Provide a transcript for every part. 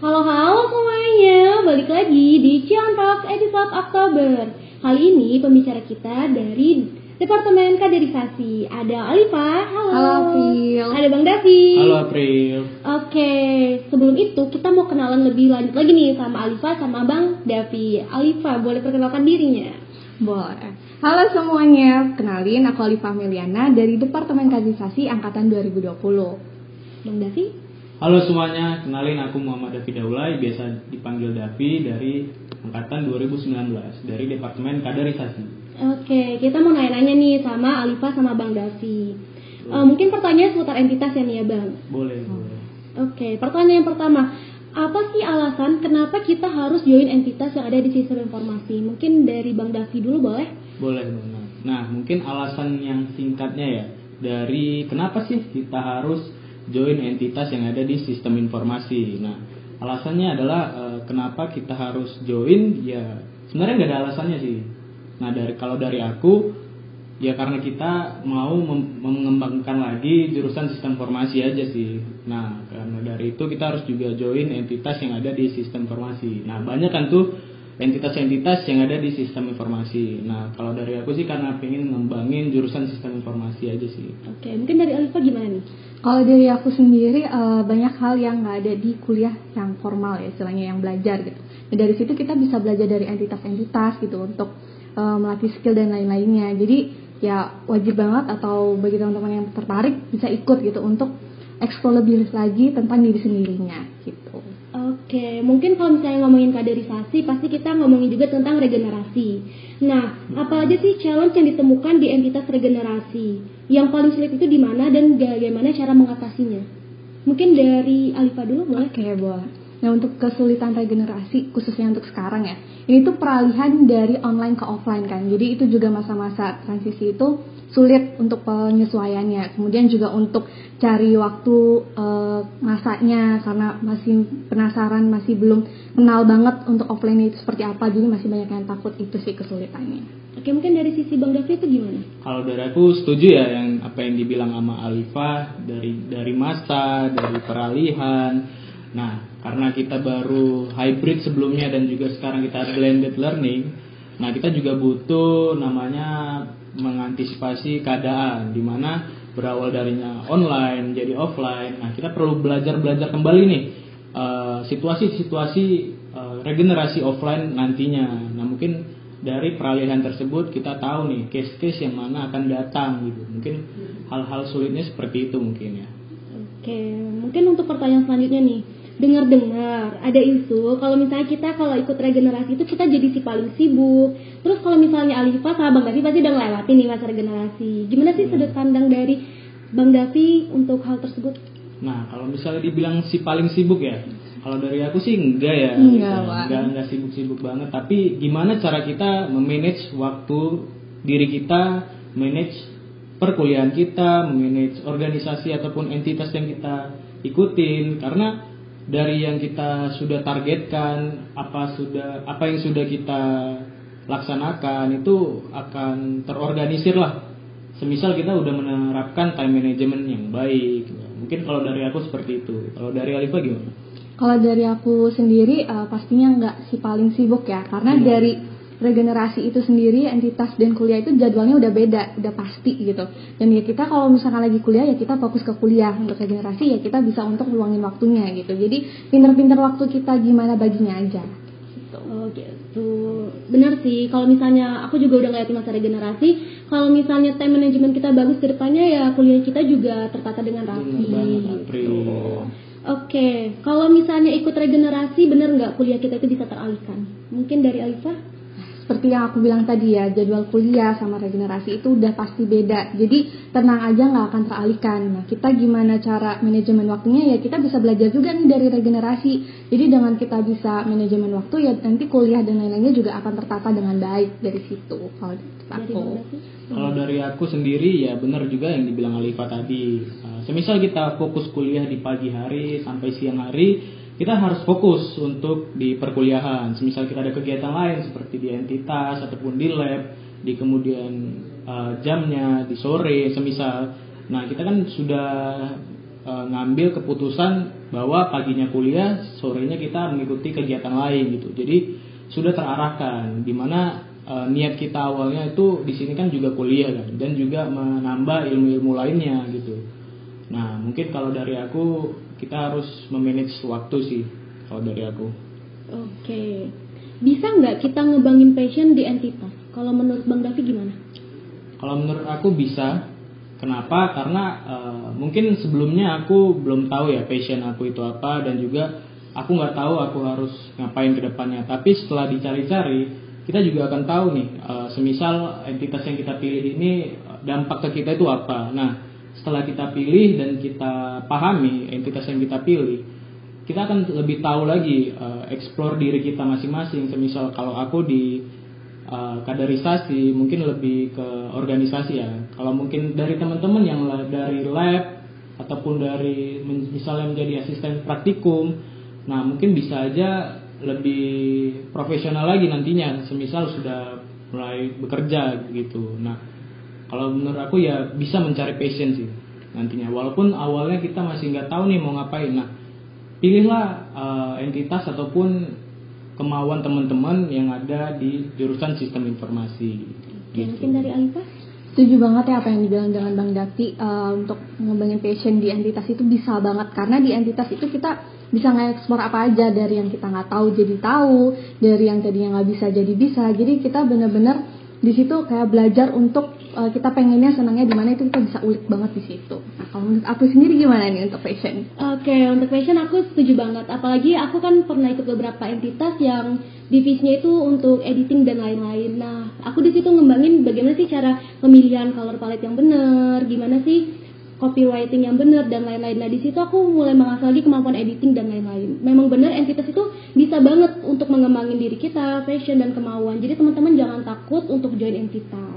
Halo-halo semuanya, balik lagi di Cion Talks episode Oktober. Kali ini pembicara kita dari Departemen Kaderisasi. Ada Alifa, halo. Halo, April. Ada Bang Davi. Halo April. Oke, sebelum itu kita mau kenalan lebih lanjut lagi nih sama Alifa sama Bang Davi. Alifa, boleh perkenalkan dirinya? Boleh. Halo semuanya, kenalin aku Alifa Meliana dari Departemen Kaderisasi Angkatan 2020. Bang Davi? Halo semuanya, kenalin aku Muhammad Davi Daulay, biasa dipanggil Davi dari angkatan 2019 dari Departemen Kaderisasi. Oke, kita mau nanya-nanya nih sama Alifa sama Bang Davi. Eh, mungkin pertanyaan seputar entitas ya nih ya Bang. Boleh, boleh. Oke, pertanyaan yang pertama, apa sih alasan kenapa kita harus join entitas yang ada di sistem informasi? Mungkin dari Bang Davi dulu boleh? Boleh, boleh. Nah, mungkin alasan yang singkatnya ya dari kenapa sih kita harus join entitas yang ada di sistem informasi. Nah, alasannya adalah eh, kenapa kita harus join ya sebenarnya nggak ada alasannya sih. Nah, dari kalau dari aku ya karena kita mau mem- mengembangkan lagi jurusan sistem informasi aja sih. Nah, karena dari itu kita harus juga join entitas yang ada di sistem informasi. Nah, banyak kan tuh entitas-entitas yang ada di sistem informasi. Nah, kalau dari aku sih karena pengen ngembangin jurusan sistem informasi aja sih. Oke, mungkin dari Alifa gimana nih? Kalau dari aku sendiri eh, banyak hal yang nggak ada di kuliah yang formal ya, istilahnya yang belajar gitu. Dan dari situ kita bisa belajar dari entitas-entitas gitu untuk eh, melatih skill dan lain-lainnya. Jadi ya wajib banget atau bagi teman-teman yang tertarik bisa ikut gitu untuk explore lebih lagi tentang diri sendirinya gitu. Oke, mungkin kalau misalnya ngomongin kaderisasi, pasti kita ngomongin juga tentang regenerasi. Nah, apa aja sih challenge yang ditemukan di entitas regenerasi? Yang paling sulit itu di mana dan bagaimana cara mengatasinya? Mungkin dari Alifa dulu boleh? Oke, boleh. Nah, untuk kesulitan regenerasi khususnya untuk sekarang ya. Ini tuh peralihan dari online ke offline kan. Jadi itu juga masa-masa transisi itu sulit untuk penyesuaiannya. Kemudian juga untuk cari waktu eh, masaknya karena masih penasaran, masih belum kenal banget untuk offline itu seperti apa. Jadi masih banyak yang takut itu sih kesulitannya. Oke, mungkin dari sisi Bang Davi itu gimana? Kalau dari aku setuju ya yang apa yang dibilang sama Alifa dari dari masa, dari peralihan. Nah, karena kita baru hybrid sebelumnya dan juga sekarang kita blended learning, nah kita juga butuh namanya mengantisipasi keadaan di mana berawal darinya online jadi offline. Nah, kita perlu belajar-belajar kembali nih eh, situasi-situasi eh, regenerasi offline nantinya. Nah, mungkin dari peralihan tersebut kita tahu nih case-case yang mana akan datang gitu. Mungkin hal-hal sulitnya seperti itu mungkin ya. Oke, mungkin untuk pertanyaan selanjutnya nih. Dengar-dengar ada isu kalau misalnya kita kalau ikut regenerasi itu kita jadi si paling sibuk. Terus kalau misalnya Alifa sama Bang Davi pasti udah ngelewatin nih masa regenerasi. Gimana sih sudut pandang dari Bang Davi untuk hal tersebut? Nah, kalau misalnya dibilang si paling sibuk ya, kalau dari aku sih enggak ya, Enggak, gitu. Enggak enggak sibuk-sibuk banget. Tapi gimana cara kita memanage waktu diri kita, manage perkuliahan kita, manage organisasi ataupun entitas yang kita ikutin, karena dari yang kita sudah targetkan, apa sudah apa yang sudah kita laksanakan itu akan terorganisir lah. Semisal kita udah menerapkan time management yang baik mungkin kalau dari aku seperti itu. Kalau dari Alifa gimana? Kalau dari aku sendiri eh, pastinya nggak si paling sibuk ya, karena Iya. dari regenerasi itu sendiri entitas dan kuliah itu jadwalnya udah beda, udah pasti gitu. Dan ya kita kalau misalkan lagi kuliah ya kita fokus ke kuliah untuk regenerasi ya kita bisa untuk luangin waktunya gitu. Jadi pinter-pinter waktu kita gimana baginya aja. Gitu. Oh gitu. Benar sih. Kalau misalnya aku juga udah ngeliatin masa regenerasi, kalau misalnya time management kita bagus ke depannya ya kuliah kita juga tertata dengan rapi. Bener April Oke, kalau misalnya ikut regenerasi, bener nggak kuliah kita itu bisa teralihkan? Mungkin dari Alifa? Seperti yang aku bilang tadi ya jadwal kuliah sama regenerasi itu udah pasti beda. Jadi tenang aja nggak akan teralihkan. Nah kita gimana cara manajemen waktunya? Ya kita bisa belajar juga nih dari regenerasi. Jadi dengan kita bisa manajemen waktu ya nanti kuliah dan lain-lainnya juga akan tertata dengan baik dari situ. Kalau aku? Kalau dari aku sendiri ya benar juga yang dibilang Alifa tadi. Uh, semisal kita fokus kuliah di pagi hari sampai siang hari, kita harus fokus untuk di perkuliahan. Semisal kita ada kegiatan lain seperti di entitas ataupun di lab, di kemudian uh, jamnya di sore, semisal. Nah kita kan sudah uh, ngambil keputusan bahwa paginya kuliah, sorenya kita mengikuti kegiatan lain gitu. Jadi sudah terarahkan di mana uh, niat kita awalnya itu di sini kan juga kuliah kan dan juga menambah ilmu-ilmu lainnya gitu. Nah mungkin kalau dari aku kita harus memanage waktu sih kalau dari aku. Oke, bisa nggak kita ngebangin passion di entitas? Kalau menurut Bang Davi gimana? Kalau menurut aku bisa. Kenapa? Karena uh, mungkin sebelumnya aku belum tahu ya passion aku itu apa dan juga aku nggak tahu aku harus ngapain ke depannya. Tapi setelah dicari-cari, kita juga akan tahu nih, uh, semisal entitas yang kita pilih ini dampak ke kita itu apa. Nah, setelah kita pilih dan kita pahami entitas yang kita pilih, kita akan lebih tahu lagi uh, explore diri kita masing-masing. Semisal kalau aku di uh, kaderisasi, mungkin lebih ke organisasi ya. Kalau mungkin dari teman-teman yang dari lab ataupun dari misalnya menjadi asisten praktikum, nah mungkin bisa aja lebih profesional lagi nantinya semisal sudah mulai bekerja gitu nah kalau menurut aku ya bisa mencari passion sih nantinya. Walaupun awalnya kita masih nggak tahu nih mau ngapain. Nah pilihlah uh, entitas ataupun kemauan teman-teman yang ada di jurusan sistem informasi. Gitu. mungkin dari Alifah? Setuju banget ya apa yang dibilang dengan Bang Dati uh, untuk ngembangin passion di entitas itu bisa banget. Karena di entitas itu kita bisa nge-explore apa aja dari yang kita nggak tahu jadi tahu dari yang tadinya nggak bisa jadi bisa. Jadi kita bener-bener di situ kayak belajar untuk uh, kita pengennya senangnya di mana itu kita bisa ulik banget di situ. Nah, kalau menurut aku sendiri gimana nih untuk fashion? Oke, okay, untuk fashion aku setuju banget. Apalagi aku kan pernah ikut beberapa entitas yang divisinya itu untuk editing dan lain-lain. Nah, aku di situ ngembangin bagaimana sih cara pemilihan color palette yang benar, gimana sih copywriting yang benar dan lain-lain. Nah di situ aku mulai mengasah lagi kemampuan editing dan lain-lain. Memang benar entitas itu bisa banget untuk mengembangin diri kita, passion dan kemauan. Jadi teman-teman jangan takut untuk join entitas.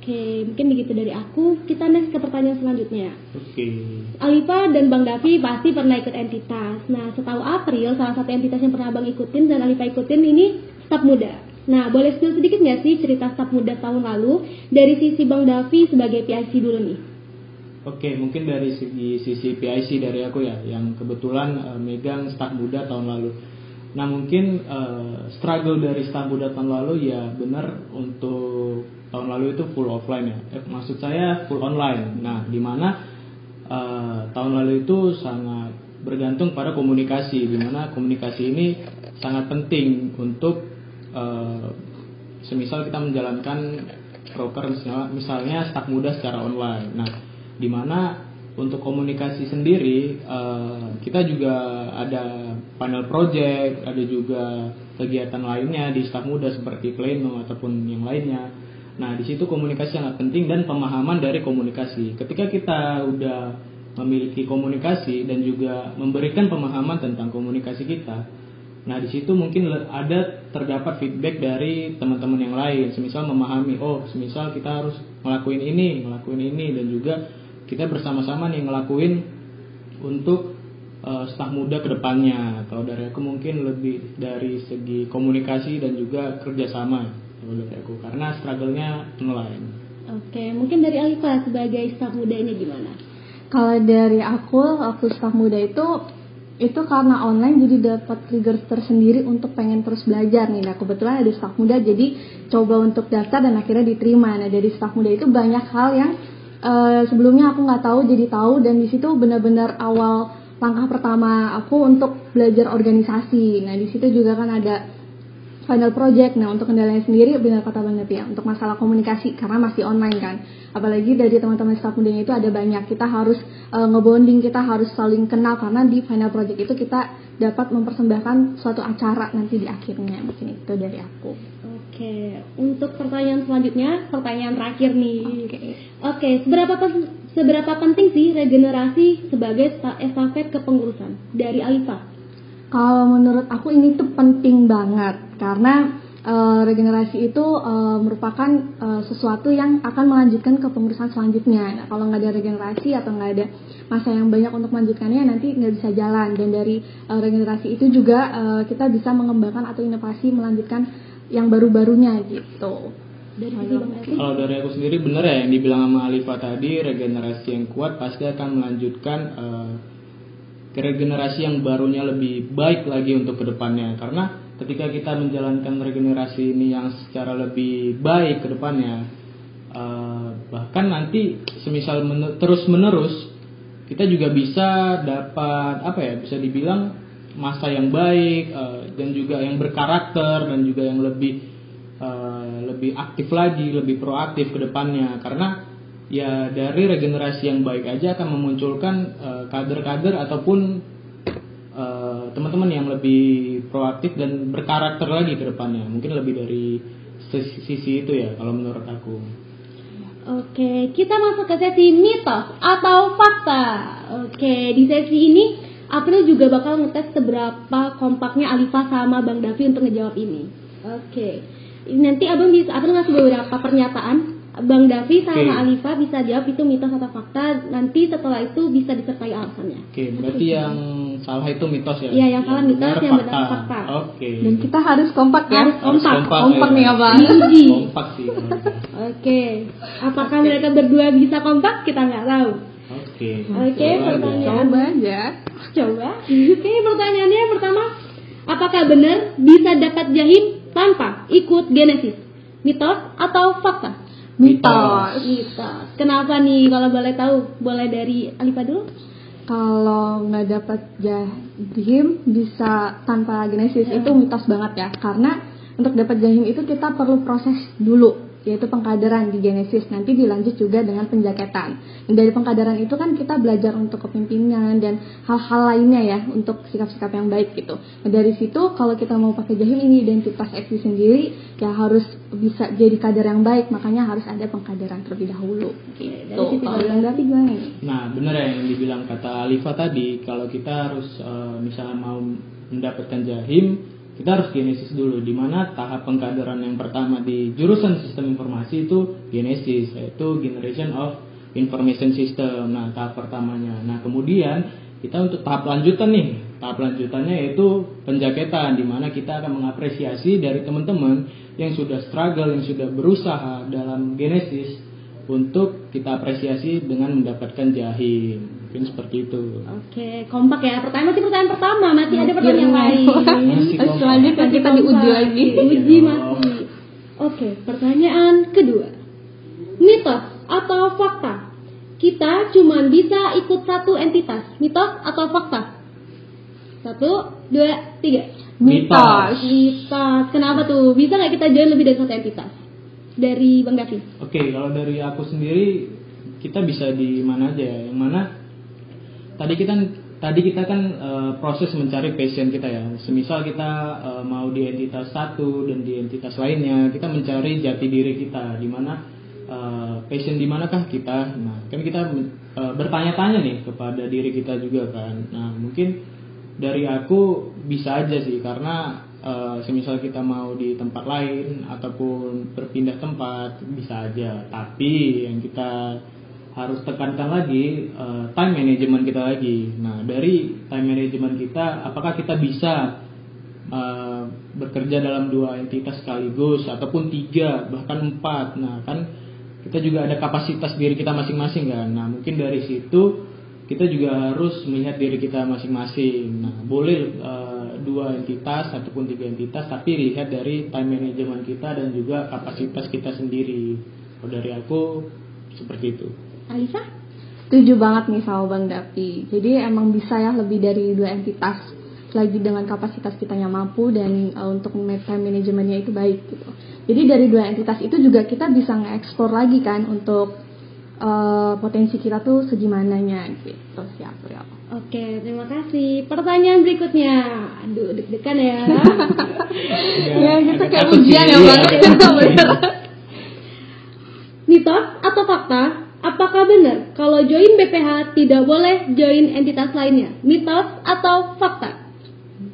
Oke, mungkin begitu dari aku. Kita next ke pertanyaan selanjutnya. Oke. Alifa dan Bang Davi pasti pernah ikut entitas. Nah, setahu April, salah satu entitas yang pernah Bang ikutin dan Alifa ikutin ini staf muda. Nah, boleh spill sedikit nggak sih cerita staf muda tahun lalu dari sisi Bang Davi sebagai PIC dulu nih? Oke, mungkin dari segi sisi PIC dari aku ya, yang kebetulan uh, megang staf muda tahun lalu. Nah mungkin uh, struggle dari muda tahun lalu ya benar untuk tahun lalu itu full offline ya. Eh, maksud saya full online. Nah di mana uh, tahun lalu itu sangat bergantung pada komunikasi, di mana komunikasi ini sangat penting untuk uh, semisal kita menjalankan broker misalnya, misalnya staf muda secara online. Nah di mana untuk komunikasi sendiri uh, kita juga ada panel project, ada juga kegiatan lainnya di staf muda seperti pleno ataupun yang lainnya. Nah, di situ komunikasi sangat penting dan pemahaman dari komunikasi. Ketika kita udah memiliki komunikasi dan juga memberikan pemahaman tentang komunikasi kita, nah di situ mungkin ada terdapat feedback dari teman-teman yang lain, semisal memahami, oh, semisal kita harus ngelakuin ini, ngelakuin ini dan juga kita bersama-sama nih ngelakuin untuk uh, staf muda ke depannya. Kalau dari aku mungkin lebih dari segi komunikasi dan juga kerjasama kalau dari aku karena struggle-nya online. Oke, mungkin dari Alifa sebagai staf muda ini gimana? Kalau dari aku, aku staf muda itu itu karena online jadi dapat trigger tersendiri untuk pengen terus belajar nih. Nah kebetulan ada staf muda jadi coba untuk daftar dan akhirnya diterima. Nah dari staf muda itu banyak hal yang uh, sebelumnya aku nggak tahu jadi tahu dan di situ benar-benar awal langkah pertama aku untuk belajar organisasi. Nah di situ juga kan ada final project. Nah untuk kendalanya sendiri benar kata banget ya untuk masalah komunikasi karena masih online kan. Apalagi dari teman-teman staff mudanya itu ada banyak. Kita harus uh, ngebonding, kita harus saling kenal karena di final project itu kita dapat mempersembahkan suatu acara nanti di akhirnya. Mungkin itu dari aku. Oke, untuk pertanyaan selanjutnya, pertanyaan terakhir nih. Oke, Oke seberapa seberapa penting sih regenerasi sebagai estafet kepengurusan dari Alifa? Kalau menurut aku ini tuh penting banget karena uh, regenerasi itu uh, merupakan uh, sesuatu yang akan melanjutkan kepengurusan selanjutnya. Nah, kalau nggak ada regenerasi atau nggak ada masa yang banyak untuk melanjutkannya nanti nggak bisa jalan. Dan dari uh, regenerasi itu juga uh, kita bisa mengembangkan atau inovasi melanjutkan yang baru-barunya gitu. Dari Davi? Kalau dari aku sendiri bener ya yang dibilang sama Alifa tadi regenerasi yang kuat pasti akan melanjutkan ke regenerasi yang barunya lebih baik lagi untuk ke depannya karena ketika kita menjalankan regenerasi ini yang secara lebih baik ke depannya eh, bahkan nanti semisal terus menerus kita juga bisa dapat apa ya bisa dibilang masa yang baik eh, dan juga yang berkarakter dan juga yang lebih lebih aktif lagi lebih proaktif ke depannya karena ya dari regenerasi yang baik aja akan memunculkan eh, kader-kader ataupun eh, teman-teman yang lebih proaktif dan berkarakter lagi ke depannya mungkin lebih dari sisi, sisi itu ya kalau menurut aku Oke, kita masuk ke sesi mitos atau fakta. Oke, di sesi ini April juga bakal ngetes seberapa kompaknya Alifa sama Bang Davi untuk ngejawab ini. Oke, nanti abang bisa April ngasih beberapa pernyataan. Bang Davi sama Oke. Alifa bisa jawab itu mitos atau fakta. Nanti setelah itu bisa disertai alasannya. oke berarti yang salah itu mitos ya Iya, yang salah mitos, yang benar fakta. oke Dan kita harus kompak ya. Harus kompak. kompak, Kompak ya. nih abang. Diuji. kompak sih. Oke, apakah mereka berdua bisa kompak? Kita nggak tahu. oke Oke, aja. pertanyaan. Coba aja. Coba. Oke, pertanyaannya yang pertama, apakah benar bisa dapat jahim tanpa ikut genesis? Mitos atau fakta? Mitos. Mitos. Kenapa nih kalau boleh tahu? Boleh dari Alifa dulu? Kalau nggak dapat jahim bisa tanpa genesis itu mitos banget ya. Karena untuk dapat jahim itu kita perlu proses dulu yaitu pengkaderan di genesis. Nanti dilanjut juga dengan penjaketan. Dan dari pengkaderan itu kan kita belajar untuk kepemimpinan dan hal-hal lainnya ya untuk sikap-sikap yang baik gitu. Nah, dari situ kalau kita mau pakai jahim ini identitas eksi sendiri ya harus bisa jadi kader yang baik. Makanya harus ada pengkaderan terlebih dahulu. Dari gitu. yang Davi gimana nih? Nah, benar ya yang dibilang kata Alifa tadi, kalau kita harus eh, misalnya mau mendapatkan jahim, kita harus genesis dulu. Di mana tahap pengkaderan yang pertama di jurusan sistem informasi itu genesis, yaitu generation of information system. Nah, tahap pertamanya. Nah, kemudian kita untuk tahap lanjutan nih, tahap lanjutannya yaitu penjaketan, di mana kita akan mengapresiasi dari teman-teman yang sudah struggle, yang sudah berusaha dalam genesis untuk kita apresiasi dengan mendapatkan jahim mungkin seperti itu Oke, kompak ya. Pertanyaan masih pertanyaan pertama, masih ada pertanyaan mau. lain. Kompak. Selanjutnya kita diuji lagi. Iya masih. Oke, pertanyaan kedua. Mitos atau fakta? Kita cuma bisa ikut satu entitas. Mitos atau fakta? Satu, dua, tiga. Mitos. Mitos. Kenapa tuh? Bisa nggak kita join lebih dari satu entitas? Dari Bang Davi. oke kalau dari aku sendiri kita bisa di mana aja ya yang mana tadi kita tadi kita kan eh, proses mencari passion kita ya. Semisal kita eh, mau di entitas satu dan di entitas lainnya kita mencari jati diri kita. Di mana eh, passion di manakah kita? Nah kan kita eh, bertanya-tanya nih kepada diri kita juga kan. Nah mungkin dari aku bisa aja sih. Karena eh, semisal kita mau di tempat lain ataupun berpindah tempat bisa aja. Tapi yang kita harus tekankan lagi eh, time management kita lagi nah dari time management kita apakah kita bisa eh, bekerja dalam dua entitas sekaligus ataupun tiga bahkan empat nah kan kita juga ada kapasitas diri kita masing-masing kan nah mungkin dari situ kita juga harus melihat diri kita masing-masing. Nah, boleh eh, dua entitas ataupun tiga entitas, tapi lihat dari time management kita dan juga kapasitas kita sendiri. Kalau dari aku seperti itu. Alisa? Setuju banget nih sama Bang Dapi. Jadi emang bisa ya lebih dari dua entitas lagi dengan kapasitas kita yang mampu dan uh, untuk time manajemennya itu baik gitu. Jadi dari dua entitas itu juga kita bisa nge-explore lagi kan untuk uh, potensi kita tuh segimananya gitu sih April. Oke, terima kasih. Pertanyaan berikutnya. Aduh, deg-degan ya. Ya kita kayak ujian ya iya. Bang. Bener. Mitos atau fakta? Apakah benar kalau join BPH tidak boleh join entitas lainnya? Mitos atau fakta?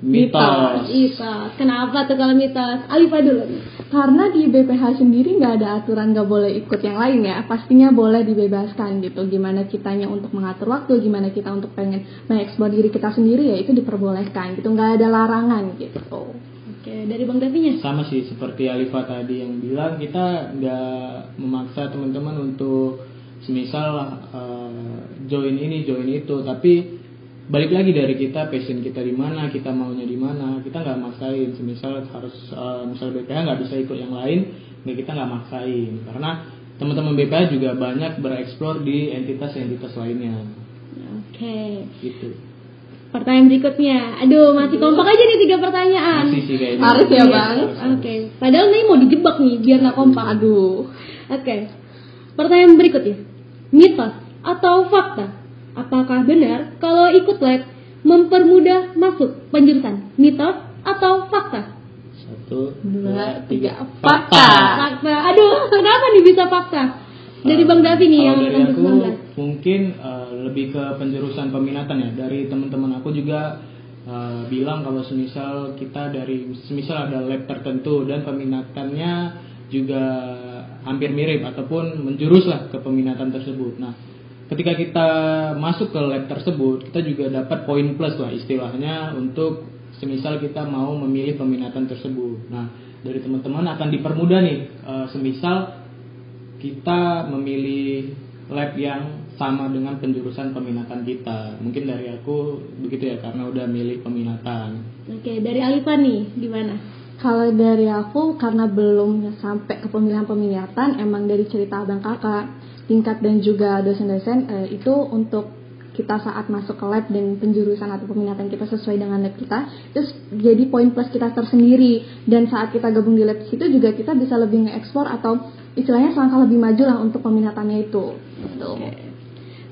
Mitos. Mitos. Kenapa tuh kalau mitos? Alifa dulu nih. Karena di BPH sendiri nggak ada aturan nggak boleh ikut yang lain ya, pastinya boleh dibebaskan gitu. Gimana kitanya untuk mengatur waktu, gimana kita untuk pengen mengeksplor diri kita sendiri ya itu diperbolehkan gitu, nggak ada larangan gitu. Oke, dari Bang Davinya? Sama sih seperti Alifa tadi yang bilang kita nggak memaksa teman-teman untuk semisal uh, join ini join itu tapi balik lagi dari kita passion kita di mana kita maunya di mana kita nggak maksain semisal harus uh, misal BPH nggak bisa ikut yang lain nggak kita nggak maksain karena teman-teman BPH juga banyak bereksplor di entitas-entitas lainnya oke okay. gitu Pertanyaan berikutnya. Aduh, masih kompak aja nih tiga pertanyaan. Masih sih kayaknya. Harus ya, Bang. Oke. Okay. Padahal nih mau dijebak nih biar nggak kompak. Aduh. Oke. Okay. Pertanyaan berikutnya. Mitos atau fakta? Apakah benar kalau ikut lab mempermudah masuk penjurusan? Mitos atau fakta? Satu, dua, tiga. Fakta. Fakta. Aduh, kenapa nih bisa fakta? Dari Bang Davi nih yang dari aku mungkin uh, lebih ke penjurusan peminatan ya. Dari teman-teman aku juga uh, bilang kalau semisal kita dari semisal ada lab tertentu dan peminatannya juga hampir mirip ataupun menjurus lah ke peminatan tersebut. Nah, ketika kita masuk ke lab tersebut, kita juga dapat poin plus lah istilahnya untuk semisal kita mau memilih peminatan tersebut. Nah, dari teman-teman akan dipermudah nih, uh, semisal kita memilih lab yang sama dengan penjurusan peminatan kita. Mungkin dari aku begitu ya karena udah milih peminatan. Oke, dari Alifa nih gimana? Kalau dari aku karena belum sampai ke pemilihan peminatan, emang dari cerita abang kakak, tingkat dan juga dosen-dosen eh, itu untuk kita saat masuk ke lab dan penjurusan atau peminatan kita sesuai dengan lab kita terus jadi poin plus kita tersendiri. Dan saat kita gabung di lab situ juga kita bisa lebih nge-explore atau istilahnya selangkah lebih maju lah untuk peminatannya itu.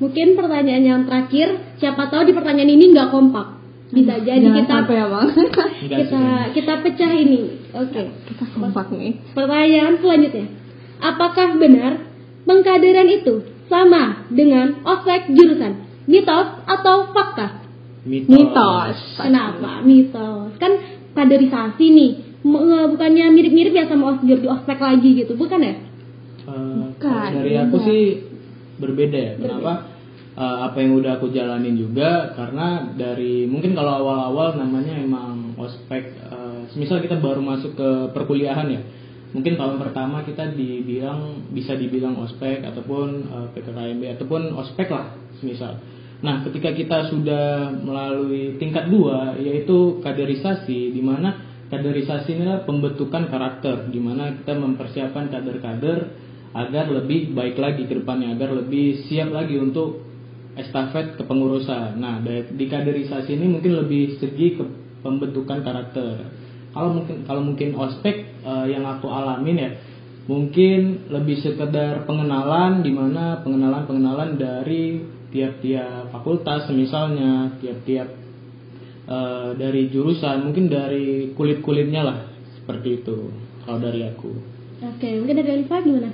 Mungkin pertanyaan yang terakhir siapa tahu di pertanyaan ini nggak kompak bisa hmm, jadi kita apa ya bang kita kita pecah ini oke okay. kita kompak nih pertanyaan selanjutnya apakah benar pengkaderan itu sama dengan ospek jurusan mitos atau fakta? Mitos. mitos. Kenapa? Mitos. Kan kaderisasi nih. Bukannya mirip-mirip ya sama ospek di ospek lagi gitu, bukan ya? Uh, bukan. Dari aku sih berbeda ya. Kenapa? Uh, apa yang udah aku jalanin juga karena dari mungkin kalau awal-awal namanya emang ospek uh, misal kita baru masuk ke perkuliahan ya mungkin tahun pertama kita dibilang bisa dibilang ospek ataupun uh, PKKMB ataupun ospek lah misal Nah, ketika kita sudah melalui tingkat dua, yaitu kaderisasi, di mana kaderisasi ini adalah pembentukan karakter, di mana kita mempersiapkan kader-kader agar lebih baik lagi ke depannya, agar lebih siap lagi untuk estafet kepengurusan. Nah, di kaderisasi ini mungkin lebih segi ke pembentukan karakter. Kalau mungkin kalau mungkin ospek uh, yang aku alamin ya, mungkin lebih sekedar pengenalan di mana pengenalan-pengenalan dari tiap-tiap fakultas misalnya tiap-tiap uh, dari jurusan mungkin dari kulit-kulitnya lah seperti itu kalau dari aku oke mungkin dari Alifa gimana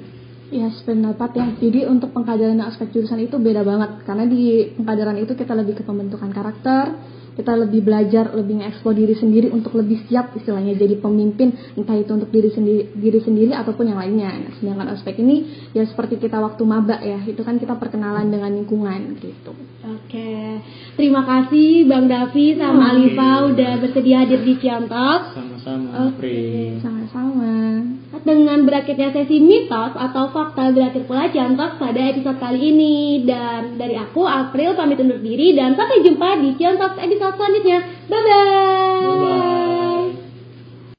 Ya sependapat ya. Jadi untuk pengkaderan aspek jurusan itu beda banget. Karena di pengkaderan itu kita lebih ke pembentukan karakter, kita lebih belajar lebih mengeksplor diri sendiri untuk lebih siap istilahnya jadi pemimpin entah itu untuk diri sendiri diri sendiri ataupun yang lainnya. Nah, sedangkan aspek ini ya seperti kita waktu maba ya itu kan kita perkenalan dengan lingkungan gitu. Oke. Terima kasih bang Davi sama Alifa udah bersedia hadir di Ciantok sama-sama oke sama-sama dengan berakhirnya sesi mitos atau fakta berakhir pula Ciantok pada episode kali ini dan dari aku April pamit undur diri dan sampai jumpa di Ciantok episode selanjutnya. Bye bye. Bye bye.